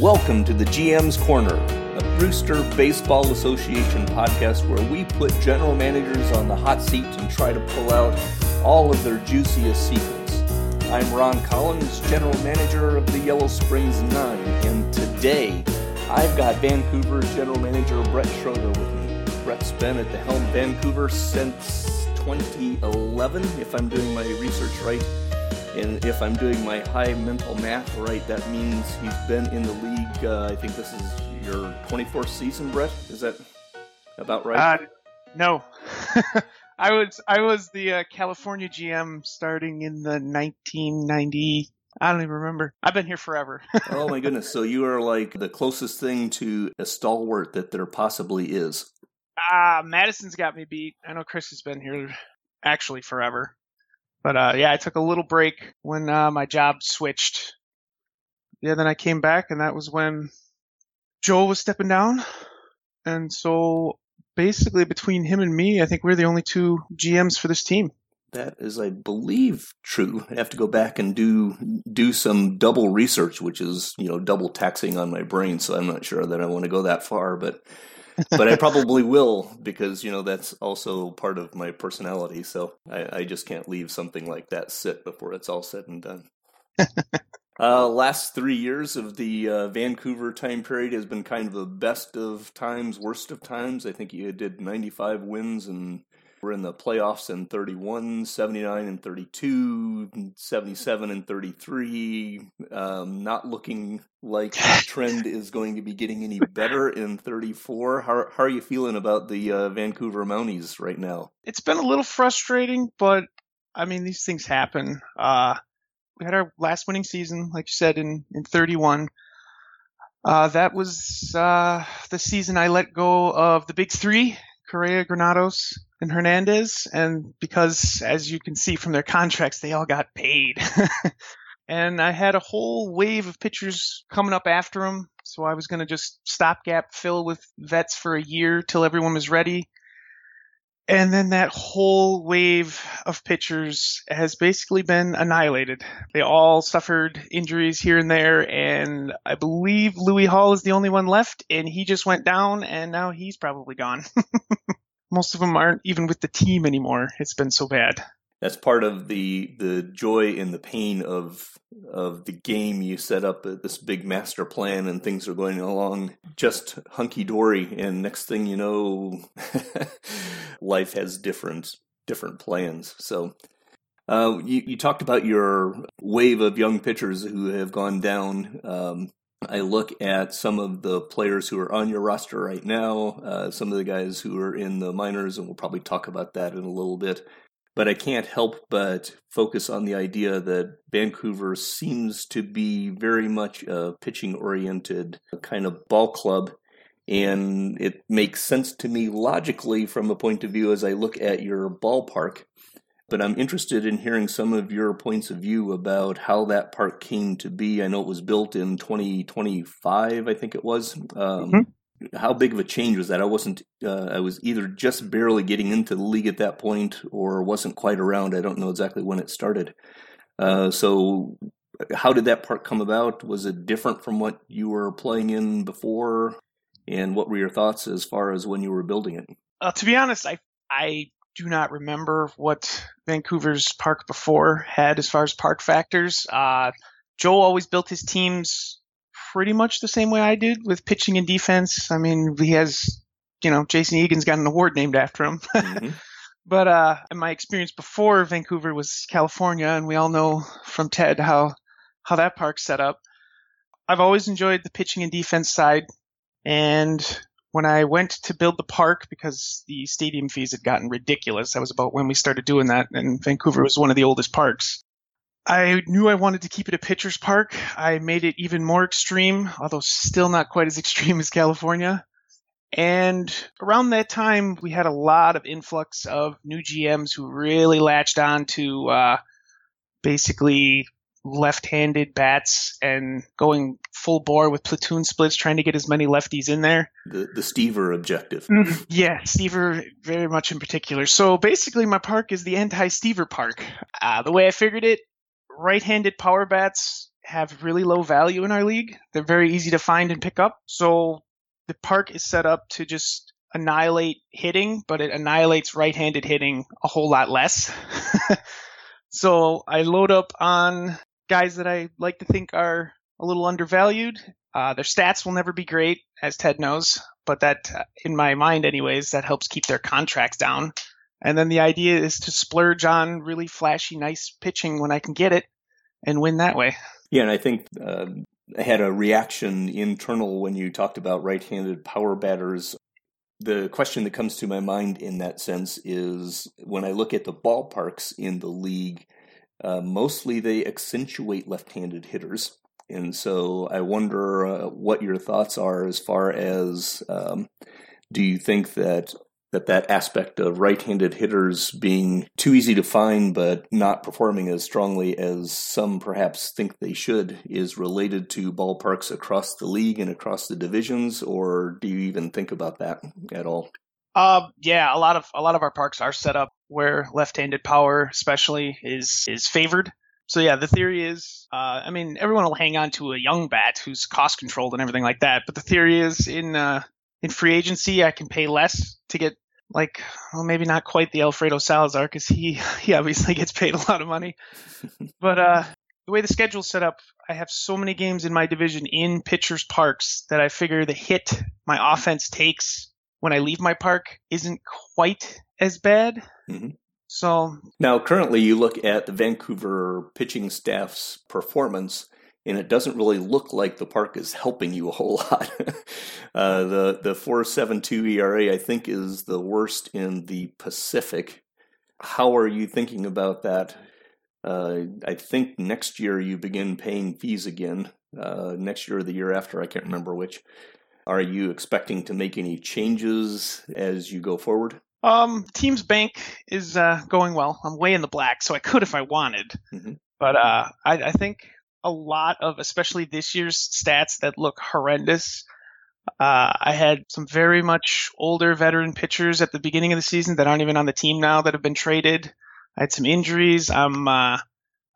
Welcome to the GM's Corner, a Brewster Baseball Association podcast where we put general managers on the hot seat and try to pull out all of their juiciest secrets. I'm Ron Collins, general manager of the Yellow Springs Nine, and today I've got Vancouver's general manager Brett Schroeder with me. Brett's been at the helm Vancouver since 2011, if I'm doing my research right. And if I'm doing my high mental math right, that means he's been in the league. Uh, I think this is your 24th season, Brett. Is that about right? Uh, no, I was I was the uh, California GM starting in the 1990. I don't even remember. I've been here forever. oh my goodness! So you are like the closest thing to a stalwart that there possibly is. Ah, Madison's got me beat. I know Chris has been here actually forever. But uh, yeah, I took a little break when uh, my job switched. Yeah, then I came back, and that was when Joel was stepping down. And so basically, between him and me, I think we're the only two GMs for this team. That is, I believe, true. I have to go back and do do some double research, which is you know double taxing on my brain. So I'm not sure that I want to go that far, but but I probably will because you know that's also part of my personality. So I, I just can't leave something like that sit before it's all said and done. uh, last three years of the uh, Vancouver time period has been kind of the best of times, worst of times. I think you did 95 wins and we're in the playoffs in 31, 79 and 32, 77 and 33. Um, not looking like the trend is going to be getting any better in 34. How, how are you feeling about the uh, Vancouver Mounties right now? It's been a little frustrating, but I mean, these things happen. Uh, we had our last winning season, like you said, in, in 31. Uh, that was uh, the season I let go of the big three Correa, Granados, and Hernandez. And because, as you can see from their contracts, they all got paid. and I had a whole wave of pitchers coming up after them. So I was going to just stopgap fill with vets for a year till everyone was ready. And then that whole wave of pitchers has basically been annihilated. They all suffered injuries here and there, and I believe Louis Hall is the only one left, and he just went down, and now he's probably gone. Most of them aren't even with the team anymore. It's been so bad that's part of the the joy and the pain of of the game. You set up this big master plan, and things are going along just hunky dory, and next thing you know, life has different different plans. So. Uh, you, you talked about your wave of young pitchers who have gone down. Um, I look at some of the players who are on your roster right now, uh, some of the guys who are in the minors, and we'll probably talk about that in a little bit but I can't help but focus on the idea that Vancouver seems to be very much a pitching oriented kind of ball club. And it makes sense to me logically from a point of view as I look at your ballpark. But I'm interested in hearing some of your points of view about how that park came to be. I know it was built in 2025, I think it was. Um, mm-hmm how big of a change was that? I wasn't. Uh, I was either just barely getting into the league at that point, or wasn't quite around. I don't know exactly when it started. Uh, so, how did that part come about? Was it different from what you were playing in before? And what were your thoughts as far as when you were building it? Uh, to be honest, I I do not remember what Vancouver's park before had as far as park factors. Uh, Joe always built his teams pretty much the same way I did with pitching and defense. I mean, he has, you know, Jason Egan's got an award named after him. Mm-hmm. but uh, my experience before Vancouver was California, and we all know from Ted how how that park's set up. I've always enjoyed the pitching and defense side, and when I went to build the park because the stadium fees had gotten ridiculous, that was about when we started doing that, and Vancouver was one of the oldest parks. I knew I wanted to keep it a pitcher's park. I made it even more extreme, although still not quite as extreme as California. And around that time, we had a lot of influx of new GMs who really latched on to uh, basically left-handed bats and going full bore with platoon splits, trying to get as many lefties in there. The the Stever objective. Mm, yeah, Stever very much in particular. So basically, my park is the anti-Stever park. Uh, the way I figured it, right-handed power bats have really low value in our league. They're very easy to find and pick up. So the park is set up to just annihilate hitting, but it annihilates right-handed hitting a whole lot less. so I load up on guys that I like to think are a little undervalued. Uh, their stats will never be great, as Ted knows, but that, in my mind, anyways, that helps keep their contracts down. And then the idea is to splurge on really flashy, nice pitching when I can get it and win that way. Yeah, and I think uh, I had a reaction internal when you talked about right handed power batters. The question that comes to my mind in that sense is when I look at the ballparks in the league, uh, mostly they accentuate left handed hitters. And so I wonder uh, what your thoughts are as far as um, do you think that that that aspect of right-handed hitters being too easy to find but not performing as strongly as some perhaps think they should is related to ballparks across the league and across the divisions or do you even think about that at all uh, yeah, a lot of a lot of our parks are set up where left-handed power, especially, is is favored. So yeah, the theory is, uh, I mean, everyone will hang on to a young bat who's cost controlled and everything like that. But the theory is, in uh, in free agency, I can pay less to get like, well, maybe not quite the Alfredo Salazar because he he obviously gets paid a lot of money. but uh, the way the schedule's set up, I have so many games in my division in pitchers parks that I figure the hit my offense takes when I leave my park isn't quite as bad. Mm-hmm. So now, currently, you look at the Vancouver pitching staff's performance, and it doesn't really look like the park is helping you a whole lot. uh, the the four seven two ERA, I think, is the worst in the Pacific. How are you thinking about that? Uh, I think next year you begin paying fees again. Uh, next year or the year after, I can't remember which. Are you expecting to make any changes as you go forward? Um, Teams Bank is uh, going well. I'm way in the black, so I could if I wanted. Mm-hmm. But uh, I, I, think a lot of, especially this year's stats that look horrendous. Uh, I had some very much older veteran pitchers at the beginning of the season that aren't even on the team now that have been traded. I had some injuries. I'm uh,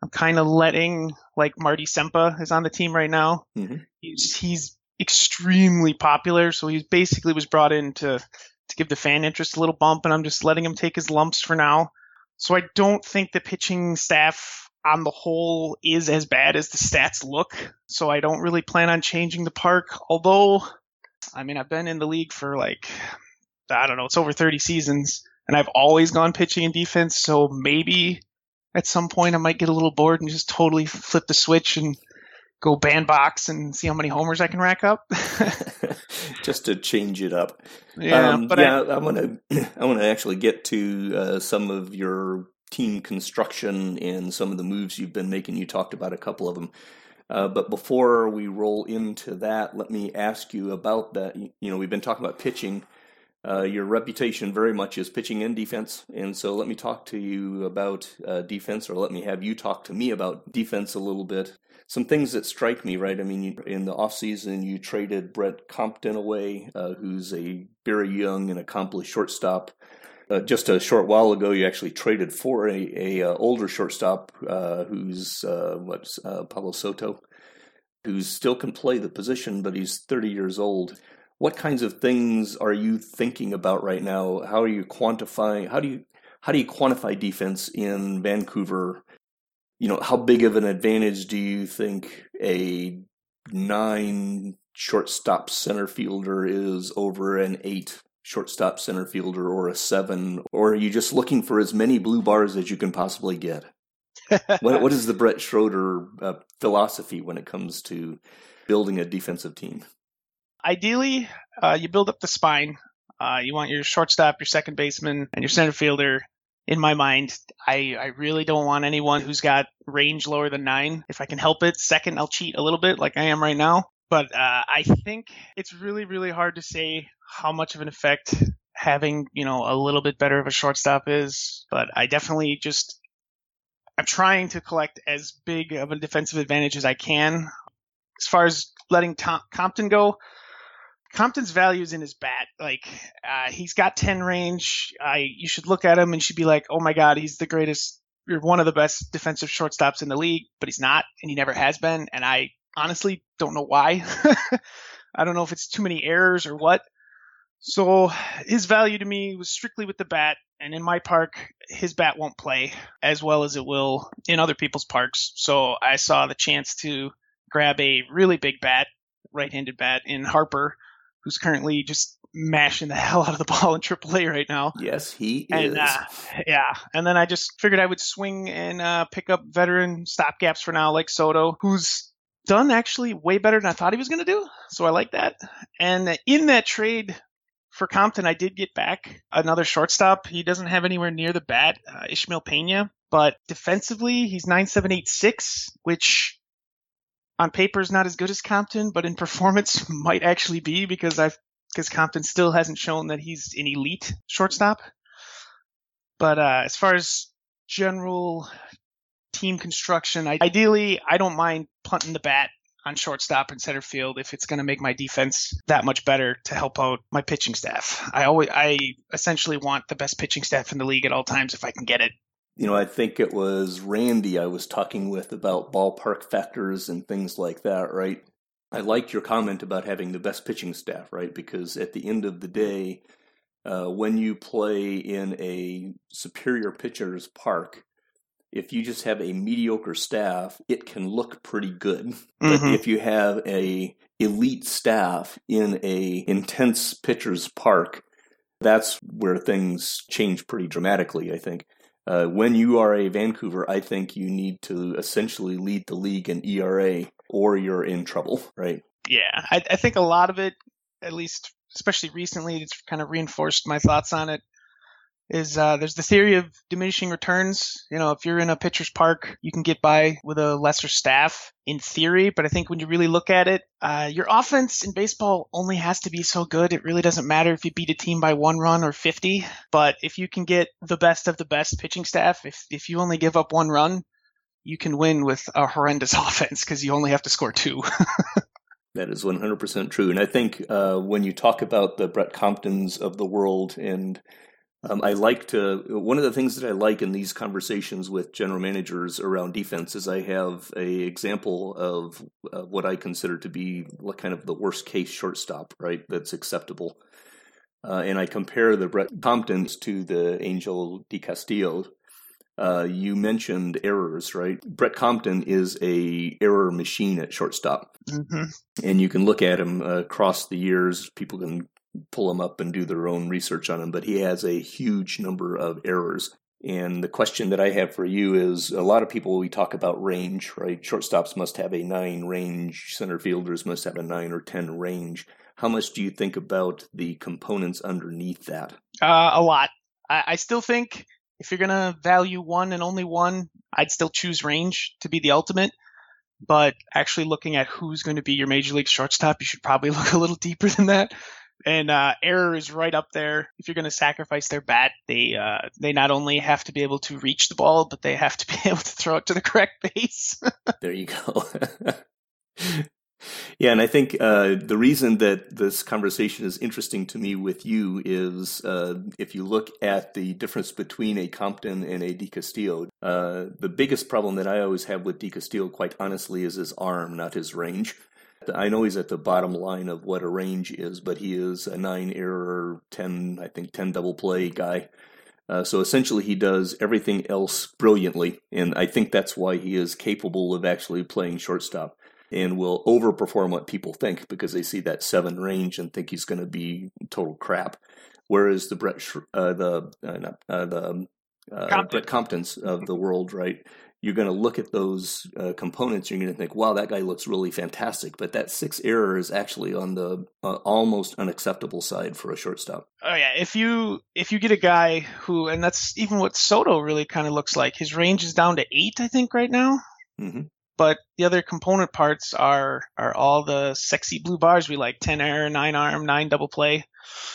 I'm kind of letting like Marty Sempa is on the team right now. Mm-hmm. He's he's extremely popular, so he basically was brought in to to give the fan interest a little bump, and I'm just letting him take his lumps for now. So I don't think the pitching staff on the whole is as bad as the stats look. So I don't really plan on changing the park. Although, I mean, I've been in the league for like, I don't know, it's over 30 seasons, and I've always gone pitching and defense. So maybe at some point I might get a little bored and just totally flip the switch and go bandbox and see how many homers I can rack up. Just to change it up. Yeah, um, but yeah, I, I want to I want to actually get to uh, some of your team construction and some of the moves you've been making. You talked about a couple of them. Uh, but before we roll into that, let me ask you about that. You know, we've been talking about pitching. Uh, your reputation very much is pitching and defense. And so let me talk to you about uh, defense, or let me have you talk to me about defense a little bit. Some things that strike me, right? I mean, you, in the offseason, you traded Brett Compton away, uh, who's a very young and accomplished shortstop. Uh, just a short while ago, you actually traded for a, a uh, older shortstop uh, who's what's Pablo Soto, who still can play the position, but he's 30 years old what kinds of things are you thinking about right now? How are you quantifying? How do you how do you quantify defense in Vancouver? You know, how big of an advantage do you think a nine shortstop center fielder is over an eight shortstop center fielder or a seven? Or are you just looking for as many blue bars as you can possibly get? what, what is the Brett Schroeder uh, philosophy when it comes to building a defensive team? Ideally, uh, you build up the spine. Uh, you want your shortstop, your second baseman, and your center fielder. In my mind, I, I really don't want anyone who's got range lower than nine. If I can help it, second, I'll cheat a little bit like I am right now. But uh, I think it's really, really hard to say how much of an effect having, you know, a little bit better of a shortstop is. But I definitely just, I'm trying to collect as big of a defensive advantage as I can. As far as letting Tom, Compton go, Compton's value is in his bat. Like uh, he's got ten range. I you should look at him and should be like, oh my god, he's the greatest you're one of the best defensive shortstops in the league, but he's not, and he never has been. And I honestly don't know why. I don't know if it's too many errors or what. So his value to me was strictly with the bat, and in my park, his bat won't play as well as it will in other people's parks. So I saw the chance to grab a really big bat, right-handed bat in Harper, who's currently just mashing the hell out of the ball in AAA right now. Yes, he and, is. Uh, yeah, and then I just figured I would swing and uh, pick up veteran stopgaps for now, like Soto, who's done actually way better than I thought he was going to do. So I like that. And in that trade for Compton, I did get back another shortstop. He doesn't have anywhere near the bat, uh, Ishmael Pena, but defensively, he's 9786, which on paper is not as good as Compton, but in performance might actually be because I've because Compton still hasn't shown that he's an elite shortstop. But uh, as far as general team construction, I, ideally, I don't mind punting the bat on shortstop and center field if it's going to make my defense that much better to help out my pitching staff. I always, I essentially want the best pitching staff in the league at all times if I can get it. You know, I think it was Randy I was talking with about ballpark factors and things like that, right? I liked your comment about having the best pitching staff, right? Because at the end of the day, uh, when you play in a superior pitcher's park, if you just have a mediocre staff, it can look pretty good. But Mhm. if you have a elite staff in a intense pitcher's park, that's where things change pretty dramatically. I think. Uh, when you are a Vancouver, I think you need to essentially lead the league in ERA, or you're in trouble, right? Yeah, I, I think a lot of it, at least especially recently, it's kind of reinforced my thoughts on it. Is uh, there's the theory of diminishing returns. You know, if you're in a pitcher's park, you can get by with a lesser staff in theory, but I think when you really look at it, uh, your offense in baseball only has to be so good. It really doesn't matter if you beat a team by one run or 50. But if you can get the best of the best pitching staff, if if you only give up one run, you can win with a horrendous offense because you only have to score two. That is 100% true. And I think uh, when you talk about the Brett Comptons of the world, and um, I like to, one of the things that I like in these conversations with general managers around defense is I have a example of uh, what I consider to be kind of the worst case shortstop, right? That's acceptable. Uh, and I compare the Brett Comptons to the Angel Di Castillo. Uh, you mentioned errors, right? Brett Compton is a error machine at shortstop hmm and you can look at him uh, across the years. People can pull them up and do their own research on him, but he has a huge number of errors. And the question that I have for you is a lot of people, we talk about range, right? Shortstops must have a nine range, center fielders must have a nine or 10 range. How much do you think about the components underneath that? Uh, a lot. I, I still think if you're gonna value one and only one, I'd still choose range to be the ultimate. But actually looking at who's going to be your major league shortstop, you should probably look a little deeper than that. And uh, error is right up there. If you're going to sacrifice their bat, they uh, they not only have to be able to reach the ball, but they have to be able to throw it to the correct base. There you go. yeah, and I think uh, the reason that this conversation is interesting to me with you is uh, if you look at the difference between a Compton and a Di Castillo, uh, the biggest problem that I always have with Di Castillo, quite honestly, is his arm, not his range. I know he's at the bottom line of what a range is, but he is a nine error, 10, I think, 10 double play guy. Uh, so essentially, he does everything else brilliantly, and I think that's why he is capable of actually playing shortstop and will overperform what people think because they see that seven range and think he's going to be total crap. Whereas the Brett, Sh- uh, the uh, not, uh, the uh, Compton. Brett Comptons of the world, right? You're going to look at those uh, components. You're going to think, "Wow, that guy looks really fantastic." But that six error is actually on the uh, almost unacceptable side for a shortstop. Oh yeah, if you if you get a guy who, and that's even what Soto really kind of looks like. His range is down to eight, I think, right now. hmm But the other component parts are are all the sexy blue bars we like: ten error, nine arm, nine double play.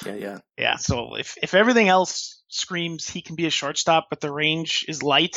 Yeah, yeah. Yeah. So if if everything else screams he can be a shortstop, but the range is light,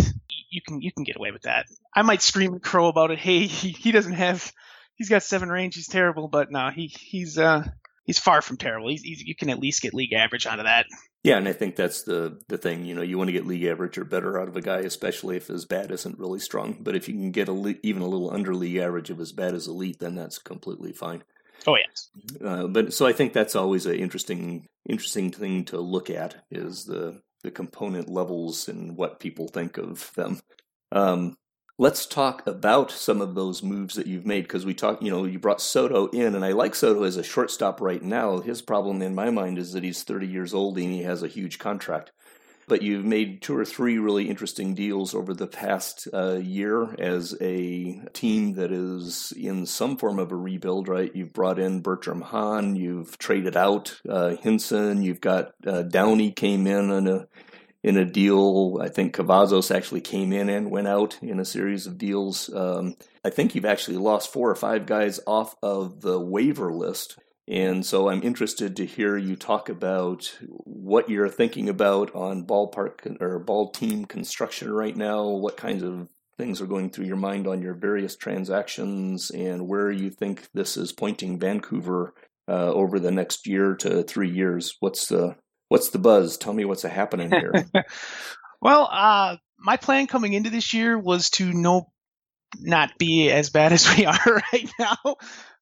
you can you can get away with that. I might scream and crow about it. Hey, he, he doesn't have, he's got seven range. He's terrible, but no, he he's uh he's far from terrible. He's, he's you can at least get league average out of that. Yeah, and I think that's the the thing. You know, you want to get league average or better out of a guy, especially if his bat isn't really strong. But if you can get a even a little under league average of his bat is elite, then that's completely fine. Oh yes. Uh, but so I think that's always an interesting interesting thing to look at is the the component levels and what people think of them. Um, let's talk about some of those moves that you've made because we talked, you know, you brought Soto in, and I like Soto as a shortstop right now. His problem in my mind is that he's 30 years old and he has a huge contract. But you've made two or three really interesting deals over the past uh, year as a team that is in some form of a rebuild, right? You've brought in Bertram Hahn, you've traded out uh, Hinson, you've got uh, Downey came in on a in a deal. I think Cavazos actually came in and went out in a series of deals. Um, I think you've actually lost four or five guys off of the waiver list. And so I'm interested to hear you talk about what you're thinking about on ballpark or ball team construction right now, what kinds of things are going through your mind on your various transactions, and where you think this is pointing Vancouver uh, over the next year to three years. What's the what's the buzz? Tell me what's happening here. well, uh, my plan coming into this year was to no not be as bad as we are right now.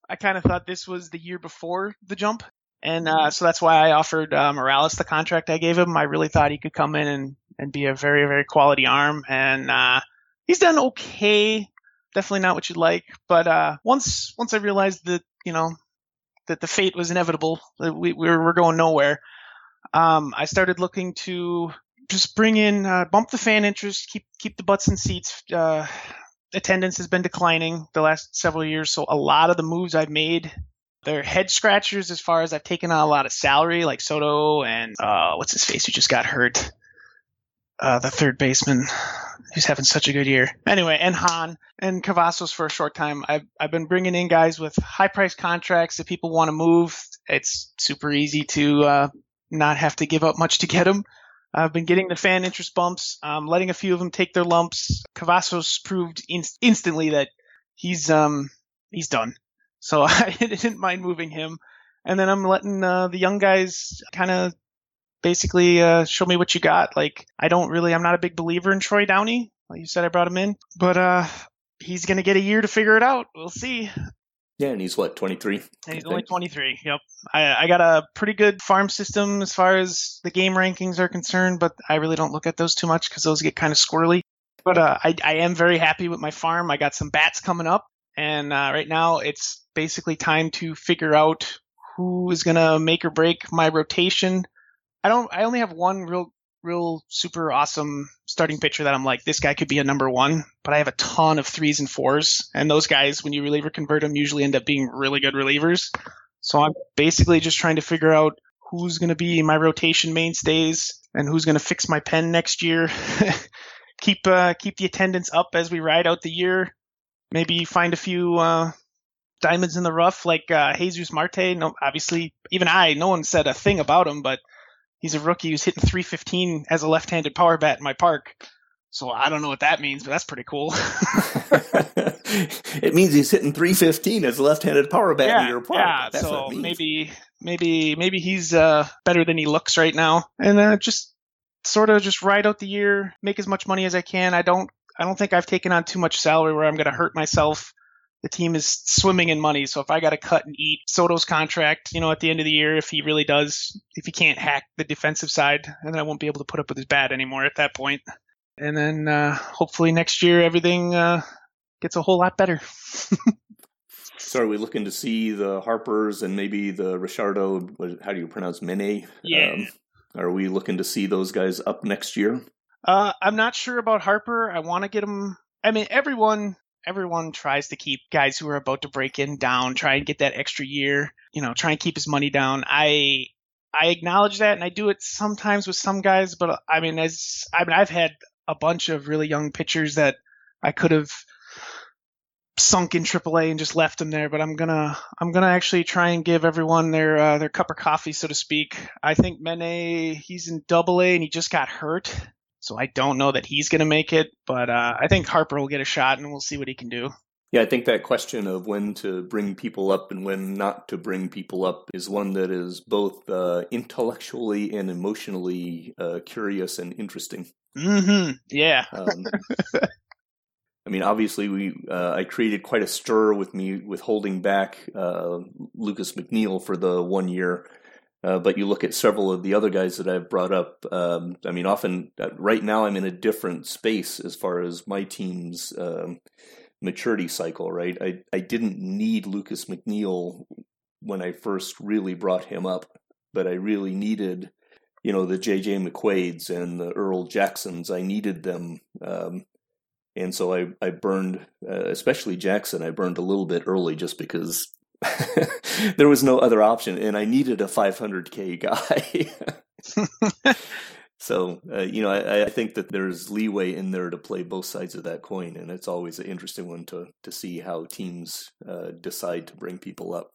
I kind of thought this was the year before the jump, and uh, so that's why I offered uh, Morales the contract I gave him. I really thought he could come in and, and be a very very quality arm, and uh, he's done okay. Definitely not what you'd like, but uh, once once I realized that you know that the fate was inevitable, that we, we were, we're going nowhere um, I started looking to just bring in, uh, bump the fan interest, keep keep the butts in seats. Attendance has been declining the last several years, so a lot of the moves I've made, they're head scratchers as far as I've taken on a lot of salary, like Soto and uh, what's his face who just got hurt, uh, the third baseman who's having such a good year. Anyway, and Hahn and Cavazos for a short time. I've I've been bringing in guys with high price contracts that people want to move. It's super easy to uh, not have to give up much to get him. I've been getting the fan interest bumps, um, letting a few of them take their lumps. Cavazos proved in- instantly that he's um he's done, so I didn't mind moving him. And then I'm letting uh, the young guys kind of basically uh, show me what you got. Like I don't really, I'm not a big believer in Troy Downey. Like you said, I brought him in, but uh, he's gonna get a year to figure it out. We'll see. Yeah, and he's what, 23? And he's only 23. Yep. I, I got a pretty good farm system as far as the game rankings are concerned, but I really don't look at those too much because those get kind of squirrely. But uh, I, I am very happy with my farm. I got some bats coming up, and uh, right now it's basically time to figure out who is going to make or break my rotation. I don't. I only have one real real super awesome starting pitcher that I'm like, this guy could be a number one, but I have a ton of threes and fours. And those guys, when you reliever convert them, usually end up being really good relievers. So I'm basically just trying to figure out who's going to be my rotation mainstays and who's going to fix my pen next year. keep uh, keep the attendance up as we ride out the year. Maybe find a few uh, diamonds in the rough like uh, Jesus Marte. No, obviously, even I, no one said a thing about him, but he's a rookie who's hitting 315 as a left-handed power bat in my park. So I don't know what that means, but that's pretty cool. it means he's hitting 315 as a left-handed power bat yeah, in your park. Yeah, that's so maybe maybe maybe he's uh, better than he looks right now, and uh, just sort of just ride out the year, make as much money as I can. I don't I don't think I've taken on too much salary where I'm going to hurt myself the team is swimming in money. So if I got to cut and eat Soto's contract, you know, at the end of the year, if he really does, if he can't hack the defensive side, then I won't be able to put up with his bat anymore at that point. And then uh, hopefully next year everything uh, gets a whole lot better. so are we looking to see the Harpers and maybe the Richardo? How do you pronounce Mene? Yeah. Um, are we looking to see those guys up next year? Uh, I'm not sure about Harper. I want to get him. I mean, everyone everyone tries to keep guys who are about to break in down, try and get that extra year, you know, try and keep his money down. I I acknowledge that and I do it sometimes with some guys, but I mean as I mean I've had a bunch of really young pitchers that I could have sunk in AAA and just left them there, but I'm gonna I'm gonna actually try and give everyone their uh, their cup of coffee, so to speak. I think Mene he's in Double A and he just got hurt, so I don't know that he's going to make it, but uh, I think Harper will get a shot and we'll see what he can do. Yeah, I think that question of when to bring people up and when not to bring people up is one that is both uh, intellectually and emotionally uh, curious and interesting. Mm-hmm. Yeah. Um, I mean, obviously, we uh, I created quite a stir with me with holding back uh, Lucas McNeil for the one year. Uh, but you look at several of the other guys that I've brought up. Um, I mean, often uh, right now I'm in a different space as far as my team's um, maturity cycle. Right, I I didn't need Lucas McNeil when I first really brought him up, but I really needed, you know, the J.J. McQuaids and the Earl Jacksons. I needed them. Um, and so I I burned, uh, especially Jackson. I burned a little bit early just because there was no other option, and I needed a 500k guy. so uh, you know, I, I, think that there's leeway in there to play both sides of that coin, and it's always an interesting one to to see how teams uh, decide to bring people up.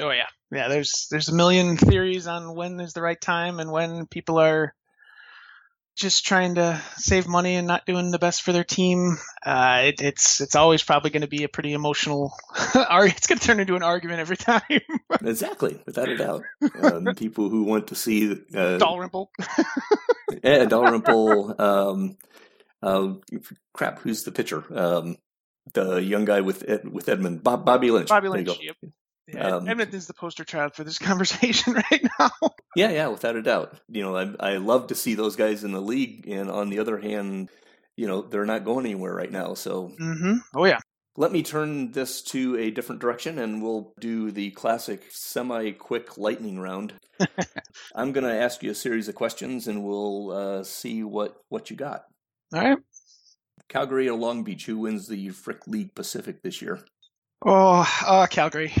Oh yeah, yeah. There's there's a million theories on when is the right time and when people are just trying to save money and not doing the best for their team. Uh, it, it's it's always probably going to be a pretty emotional. it's going to turn into an argument every time. exactly, without a doubt. Um, people who want to see uh, Dalrymple. yeah, Dalrymple. Um, uh, crap, who's the pitcher? Um, the young guy with Ed, with Edmund, Bob, Bobby Lynch. Bobby Lynch. Yep. Yeah, um, is the poster child for this conversation right now. yeah, yeah, without a doubt. You know, I I love to see those guys in the league, and on the other hand, you know, they're not going anywhere right now. So, mm-hmm. oh yeah. Let me turn this to a different direction, and we'll do the classic semi-quick lightning round. I'm going to ask you a series of questions, and we'll uh, see what what you got. All right. Calgary or Long Beach? Who wins the Frick League Pacific this year? Oh, uh, Calgary.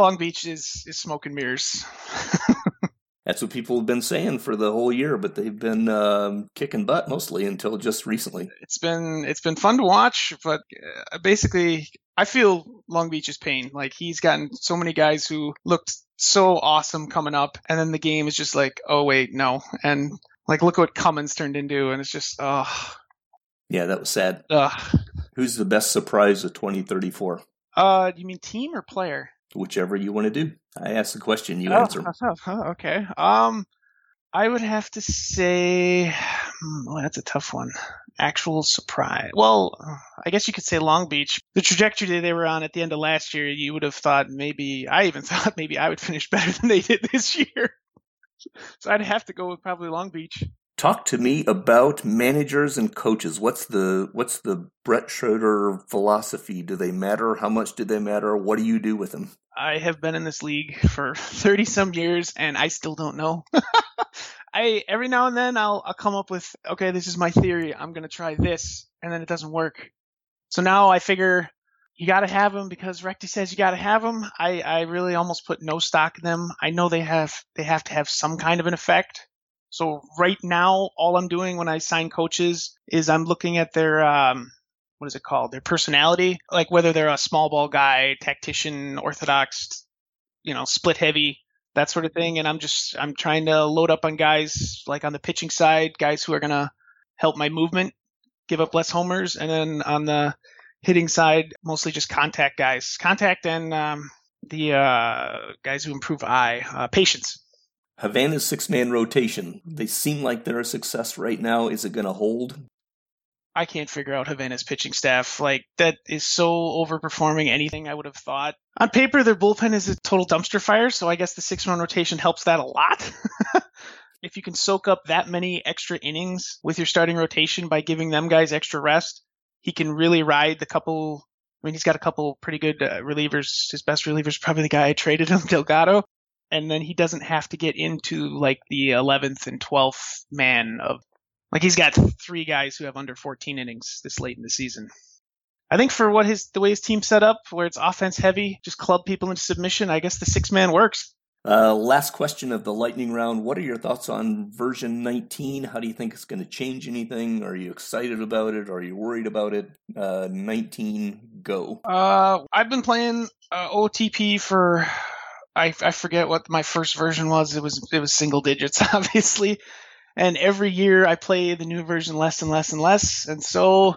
Long Beach is is smoke and mirrors. That's what people have been saying for the whole year, but they've been um, kicking butt mostly until just recently. It's been it's been fun to watch, but uh, basically, I feel Long Beach's pain. Like he's gotten so many guys who looked so awesome coming up, and then the game is just like, oh wait, no, and like look what Cummins turned into, and it's just, oh. Yeah, that was sad. Ugh. Who's the best surprise of 2034? Uh, you mean team or player? Whichever you want to do. I ask the question, you oh, answer. Oh, okay. Um, I would have to say, oh, that's a tough one. Actual surprise. Well, I guess you could say Long Beach. The trajectory they were on at the end of last year, you would have thought maybe, I even thought maybe I would finish better than they did this year. so I'd have to go with probably Long Beach. Talk to me about managers and coaches. What's the what's the brett Schroeder philosophy? Do they matter? How much do they matter? What do you do with them? I have been in this league for 30 some years and I still don't know. I every now and then I'll I'll come up with okay, this is my theory. I'm going to try this and then it doesn't work. So now I figure you got to have them because Recti says you got to have them. I I really almost put no stock in them. I know they have they have to have some kind of an effect so right now, all I'm doing when I sign coaches is I'm looking at their um, what is it called? Their personality, like whether they're a small ball guy, tactician, orthodox, you know, split heavy, that sort of thing. And I'm just I'm trying to load up on guys like on the pitching side, guys who are gonna help my movement, give up less homers, and then on the hitting side, mostly just contact guys, contact and um, the uh, guys who improve eye, uh, patience. Havana's six man rotation. They seem like they're a success right now. Is it going to hold? I can't figure out Havana's pitching staff. Like, that is so overperforming anything I would have thought. On paper, their bullpen is a total dumpster fire, so I guess the six man rotation helps that a lot. if you can soak up that many extra innings with your starting rotation by giving them guys extra rest, he can really ride the couple. I mean, he's got a couple pretty good uh, relievers. His best reliever is probably the guy I traded him, Delgado and then he doesn't have to get into like the 11th and 12th man of like he's got three guys who have under 14 innings this late in the season. I think for what his the way his team's set up, where it's offense heavy, just club people into submission, I guess the six man works. Uh, last question of the lightning round. What are your thoughts on version 19? How do you think it's going to change anything? Are you excited about it? Are you worried about it? Uh, 19, go. Uh, I've been playing uh, OOTP for I, I forget what my first version was. It was it was single digits, obviously. And every year I play the new version less and less and less. And so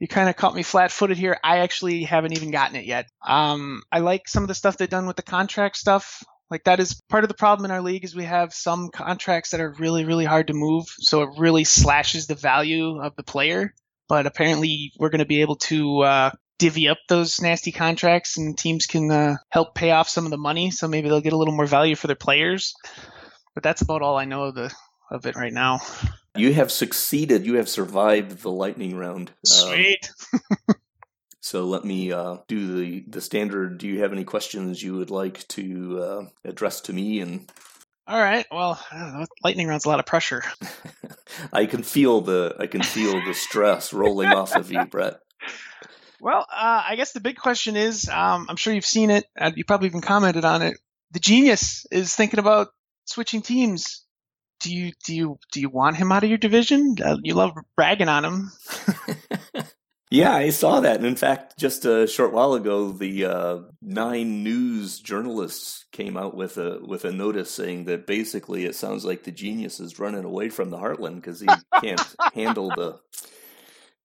you kind of caught me flat-footed here. I actually haven't even gotten it yet. Um, I like some of the stuff they've done with the contract stuff. Like that is part of the problem in our league is we have some contracts that are really, really hard to move, so it really slashes the value of the player. But apparently, we're going to be able to uh, divvy up those nasty contracts, and teams can uh, help pay off some of the money. So maybe they'll get a little more value for their players. But that's about all I know of the of it right now. You have succeeded. You have survived the lightning round. Sweet. Um, so let me uh, do the the standard. Do you have any questions you would like to uh, address to me? And all right. Well, lightning round's a lot of pressure. I can feel the I can feel the stress rolling off of you, Brett. Well, uh, I guess the big question is, um, I'm sure you've seen it. Uh, you probably even commented on it. The genius is thinking about switching teams do you do you do you want him out of your division? Uh, you love bragging on him. yeah, I saw that. And in fact, just a short while ago, the uh, Nine News journalists came out with a with a notice saying that basically it sounds like the genius is running away from the Heartland because he can't handle the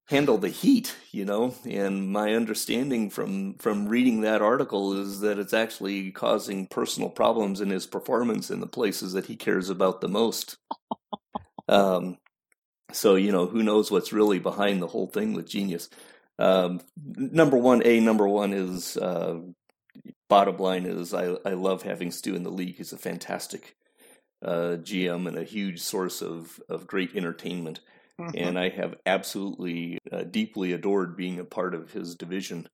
handle the heat, you know. And my understanding from from reading that article is that it's actually causing personal problems in his performance in the places that he cares about the most. um, so you know, who knows what's really behind the whole thing with Genius? Um, number one, a number one is uh, bottom line is I I love having Stu in the league. He's a fantastic uh, GM and a huge source of of great entertainment. Mm-hmm. And I have absolutely uh, deeply adored being a part of his division.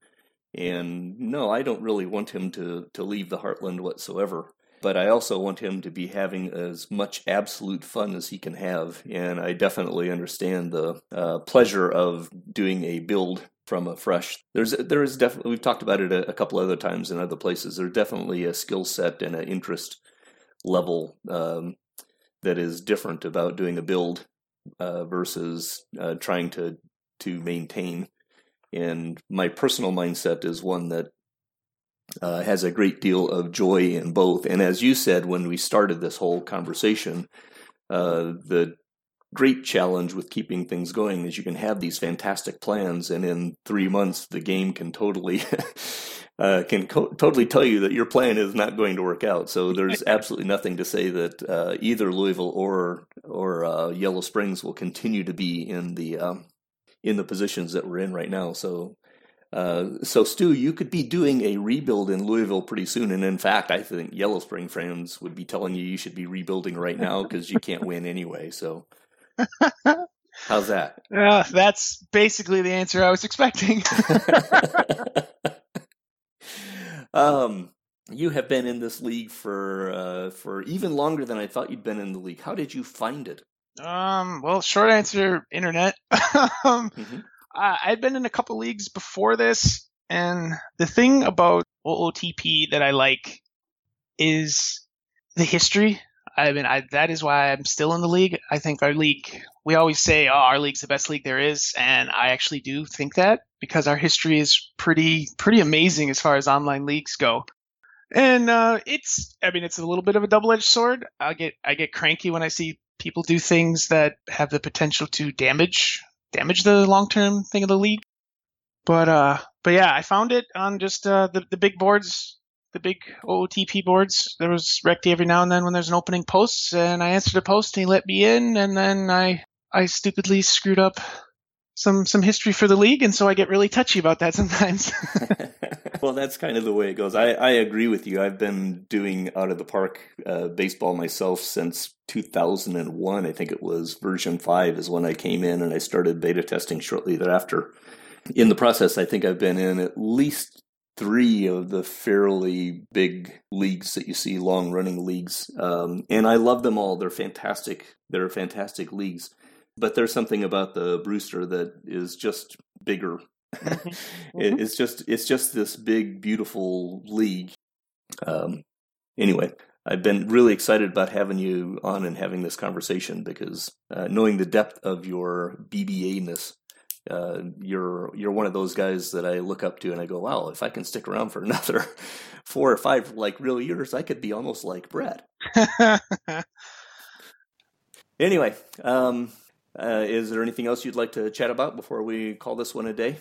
And no, I don't really want him to, to leave the Heartland whatsoever. But I also want him to be having as much absolute fun as he can have. And I definitely understand the uh, pleasure of doing a build from a fresh. There's there is definitely we've talked about it a, a couple other times in other places. There's definitely a skill set and an interest level um, that is different about doing a build uh, versus uh, trying to to maintain. And my personal mindset is one that uh, has a great deal of joy in both. And as you said when we started this whole conversation, uh, the great challenge with keeping things going is you can have these fantastic plans, and in three months the game can totally uh, can co- totally tell you that your plan is not going to work out. So there's absolutely nothing to say that uh, either Louisville or or uh, Yellow Springs will continue to be in the um, in the positions that we're in right now. So. Uh, so Stu, you could be doing a rebuild in Louisville pretty soon, and in fact, I think Yellow Spring fans would be telling you you should be rebuilding right now because you can't win anyway. So, how's that? Uh, that's basically the answer I was expecting. Um, you have been in this league for uh, for even longer than I thought you'd been in the league. How did you find it? Um, well, short answer, internet. um, mm-hmm. I, I'd been in a couple leagues before this, and the thing about OOTP that I like is the history. I mean, I, that is why I'm still in the league. I think our league, we always say, oh, our league's the best league there is. And I actually do think that because our history is pretty, pretty amazing as far as online leagues go. And, uh, it's, I mean, it's a little bit of a double-edged sword. I get, I get cranky when I see people do things that have the potential to damage, damage the long-term thing of the league. But, uh, but yeah, I found it on just, uh, the, the big boards the big OOTP boards. There was Recti every now and then when there's an opening post, and I answered a post and he let me in, and then I I stupidly screwed up some some history for the league, and so I get really touchy about that sometimes. well, that's kind of the way it goes. I, I agree with you. I've been doing out of the park uh, baseball myself since 2001. I think it was version five is when I came in, and I started beta testing shortly thereafter. In the process, I think I've been in at least three of the fairly big leagues that you see, long running leagues. Um, and I love them all. They're fantastic. They're fantastic leagues. But there's something about the Brewster that is just bigger. Mm-hmm. mm-hmm. it's just it's just this big, beautiful league. Um, anyway, I've been really excited about having you on and having this conversation because uh, knowing the depth of your BBA ness uh, you're you're one of those guys that I look up to and I go, wow, if I can stick around for another four or five like real years, I could be almost like Brett. anyway, um, Uh, is there anything else you'd like to chat about before we call this one a day?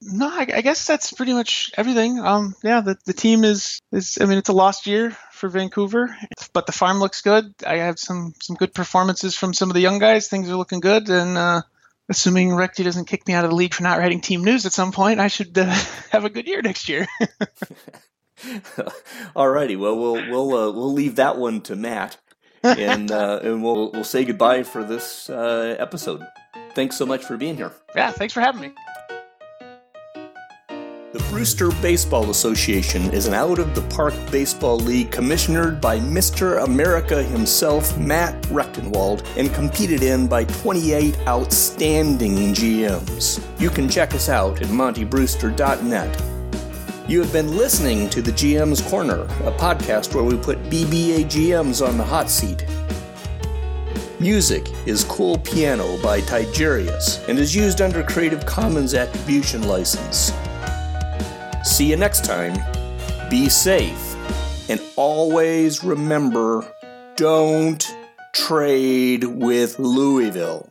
No, I, I guess that's pretty much everything. Um, yeah, the, the team is is I mean it's a lost year for Vancouver, but the farm looks good. I have some some good performances from some of the young guys. Things are looking good, and uh, assuming Recty doesn't kick me out of the league for not writing team news at some point, I should uh, have a good year next year. Alrighty, well we'll we'll uh, we'll leave that one to Matt, and uh, and we'll we'll say goodbye for this uh, episode. Thanks so much for being here. Yeah, thanks for having me. The Brewster Baseball Association is an out of the park baseball league commissionered by Mr. America himself, Matt Rechtenwald, and competed in by 28 outstanding GMs. You can check us out at montybrewster.net. You have been listening to the GM's Corner, a podcast where we put BBA GMs on the hot seat. Music is Cool Piano by Tigerius and is used under Creative Commons Attribution License. See you next time. Be safe. And always remember don't trade with Louisville.